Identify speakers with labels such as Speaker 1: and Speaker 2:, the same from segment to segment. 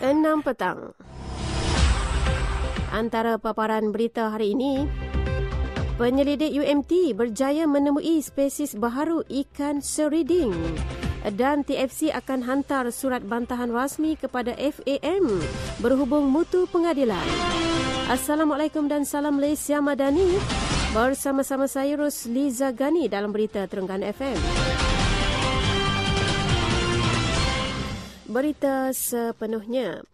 Speaker 1: 6 petang. Antara paparan berita hari ini, penyelidik UMT berjaya menemui spesies baharu ikan seriding dan TFC akan hantar surat bantahan rasmi kepada FAM berhubung mutu pengadilan. Assalamualaikum dan salam Malaysia Madani. Bersama-sama saya Rosliza Gani dalam berita Terengganu FM. Berita sepenuhnya.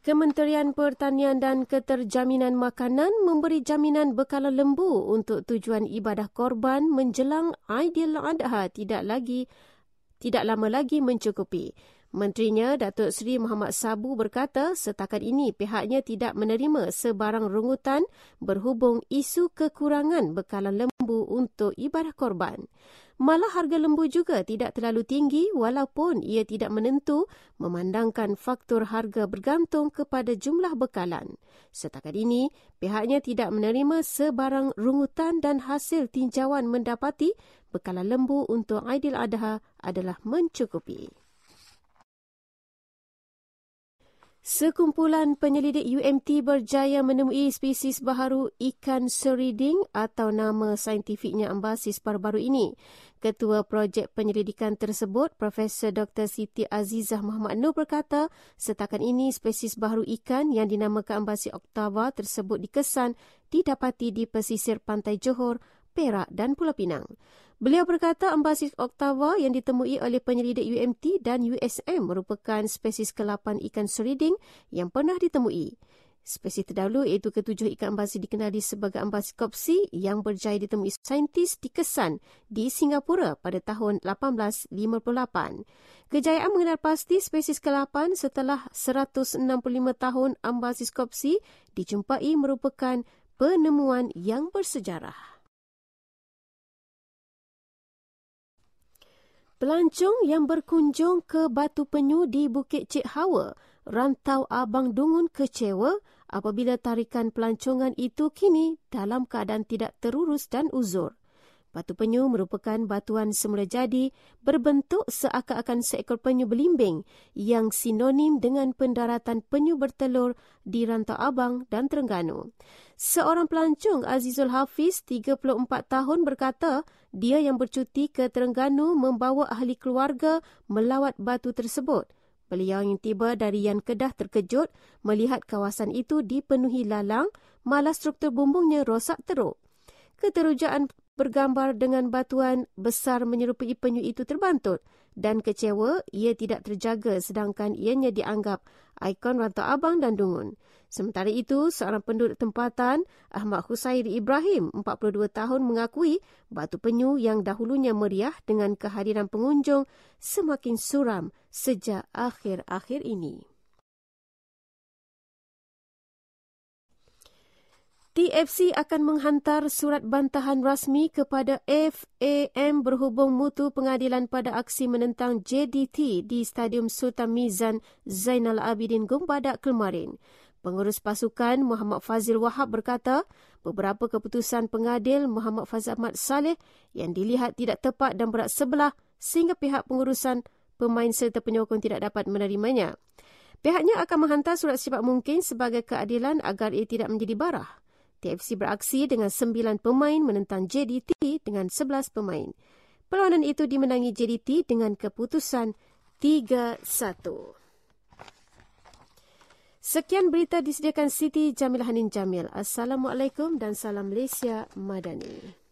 Speaker 1: Kementerian Pertanian dan Keterjaminan Makanan memberi jaminan bekalan lembu untuk tujuan ibadah korban menjelang Adha tidak lagi tidak lama lagi mencukupi. Menterinya Datuk Seri Muhammad Sabu berkata setakat ini pihaknya tidak menerima sebarang rungutan berhubung isu kekurangan bekalan lembu untuk ibadah korban. Malah harga lembu juga tidak terlalu tinggi walaupun ia tidak menentu memandangkan faktor harga bergantung kepada jumlah bekalan. Setakat ini, pihaknya tidak menerima sebarang rungutan dan hasil tinjauan mendapati bekalan lembu untuk Aidil Adha adalah mencukupi. Sekumpulan penyelidik UMT berjaya menemui spesies baharu ikan seriding atau nama saintifiknya ambasis baru-baru ini. Ketua projek penyelidikan tersebut, Profesor Dr. Siti Azizah Muhammad Nur berkata, setakat ini spesies baharu ikan yang dinamakan ambasis oktava tersebut dikesan didapati di pesisir pantai Johor, Perak dan Pulau Pinang. Beliau berkata ambasis oktava yang ditemui oleh penyelidik UMT dan USM merupakan spesies ke-8 ikan seriding yang pernah ditemui. Spesies terdahulu iaitu ketujuh ikan ambasis dikenali sebagai ambasis kopsi yang berjaya ditemui saintis di Kesan di Singapura pada tahun 1858. Kejayaan mengenal pasti spesies ke-8 setelah 165 tahun ambasis kopsi dijumpai merupakan penemuan yang bersejarah. Pelancong yang berkunjung ke Batu Penyu di Bukit Cik Hawa, rantau Abang Dungun kecewa apabila tarikan pelancongan itu kini dalam keadaan tidak terurus dan uzur. Batu penyu merupakan batuan semula jadi berbentuk seakan-akan seekor penyu belimbing yang sinonim dengan pendaratan penyu bertelur di Rantau Abang dan Terengganu. Seorang pelancong Azizul Hafiz, 34 tahun berkata dia yang bercuti ke Terengganu membawa ahli keluarga melawat batu tersebut. Beliau yang tiba dari Yan Kedah terkejut melihat kawasan itu dipenuhi lalang, malah struktur bumbungnya rosak teruk. Keterujaan bergambar dengan batuan besar menyerupai penyu itu terbantut dan kecewa ia tidak terjaga sedangkan ianya dianggap ikon rantau abang dan dungun. Sementara itu, seorang penduduk tempatan, Ahmad Husairi Ibrahim, 42 tahun mengakui batu penyu yang dahulunya meriah dengan kehadiran pengunjung semakin suram sejak akhir-akhir ini. TFC akan menghantar surat bantahan rasmi kepada FAM berhubung mutu pengadilan pada aksi menentang JDT di Stadium Sultan Mizan Zainal Abidin Gumbadak kemarin. Pengurus pasukan Muhammad Fazil Wahab berkata, beberapa keputusan pengadil Muhammad Fazil Ahmad Saleh yang dilihat tidak tepat dan berat sebelah sehingga pihak pengurusan pemain serta penyokong tidak dapat menerimanya. Pihaknya akan menghantar surat sifat mungkin sebagai keadilan agar ia tidak menjadi barah. TFC beraksi dengan sembilan pemain menentang JDT dengan sebelas pemain. Perlawanan itu dimenangi JDT dengan keputusan 3-1. Sekian berita disediakan Siti Jamilah Hanin Jamil. Assalamualaikum dan salam Malaysia Madani.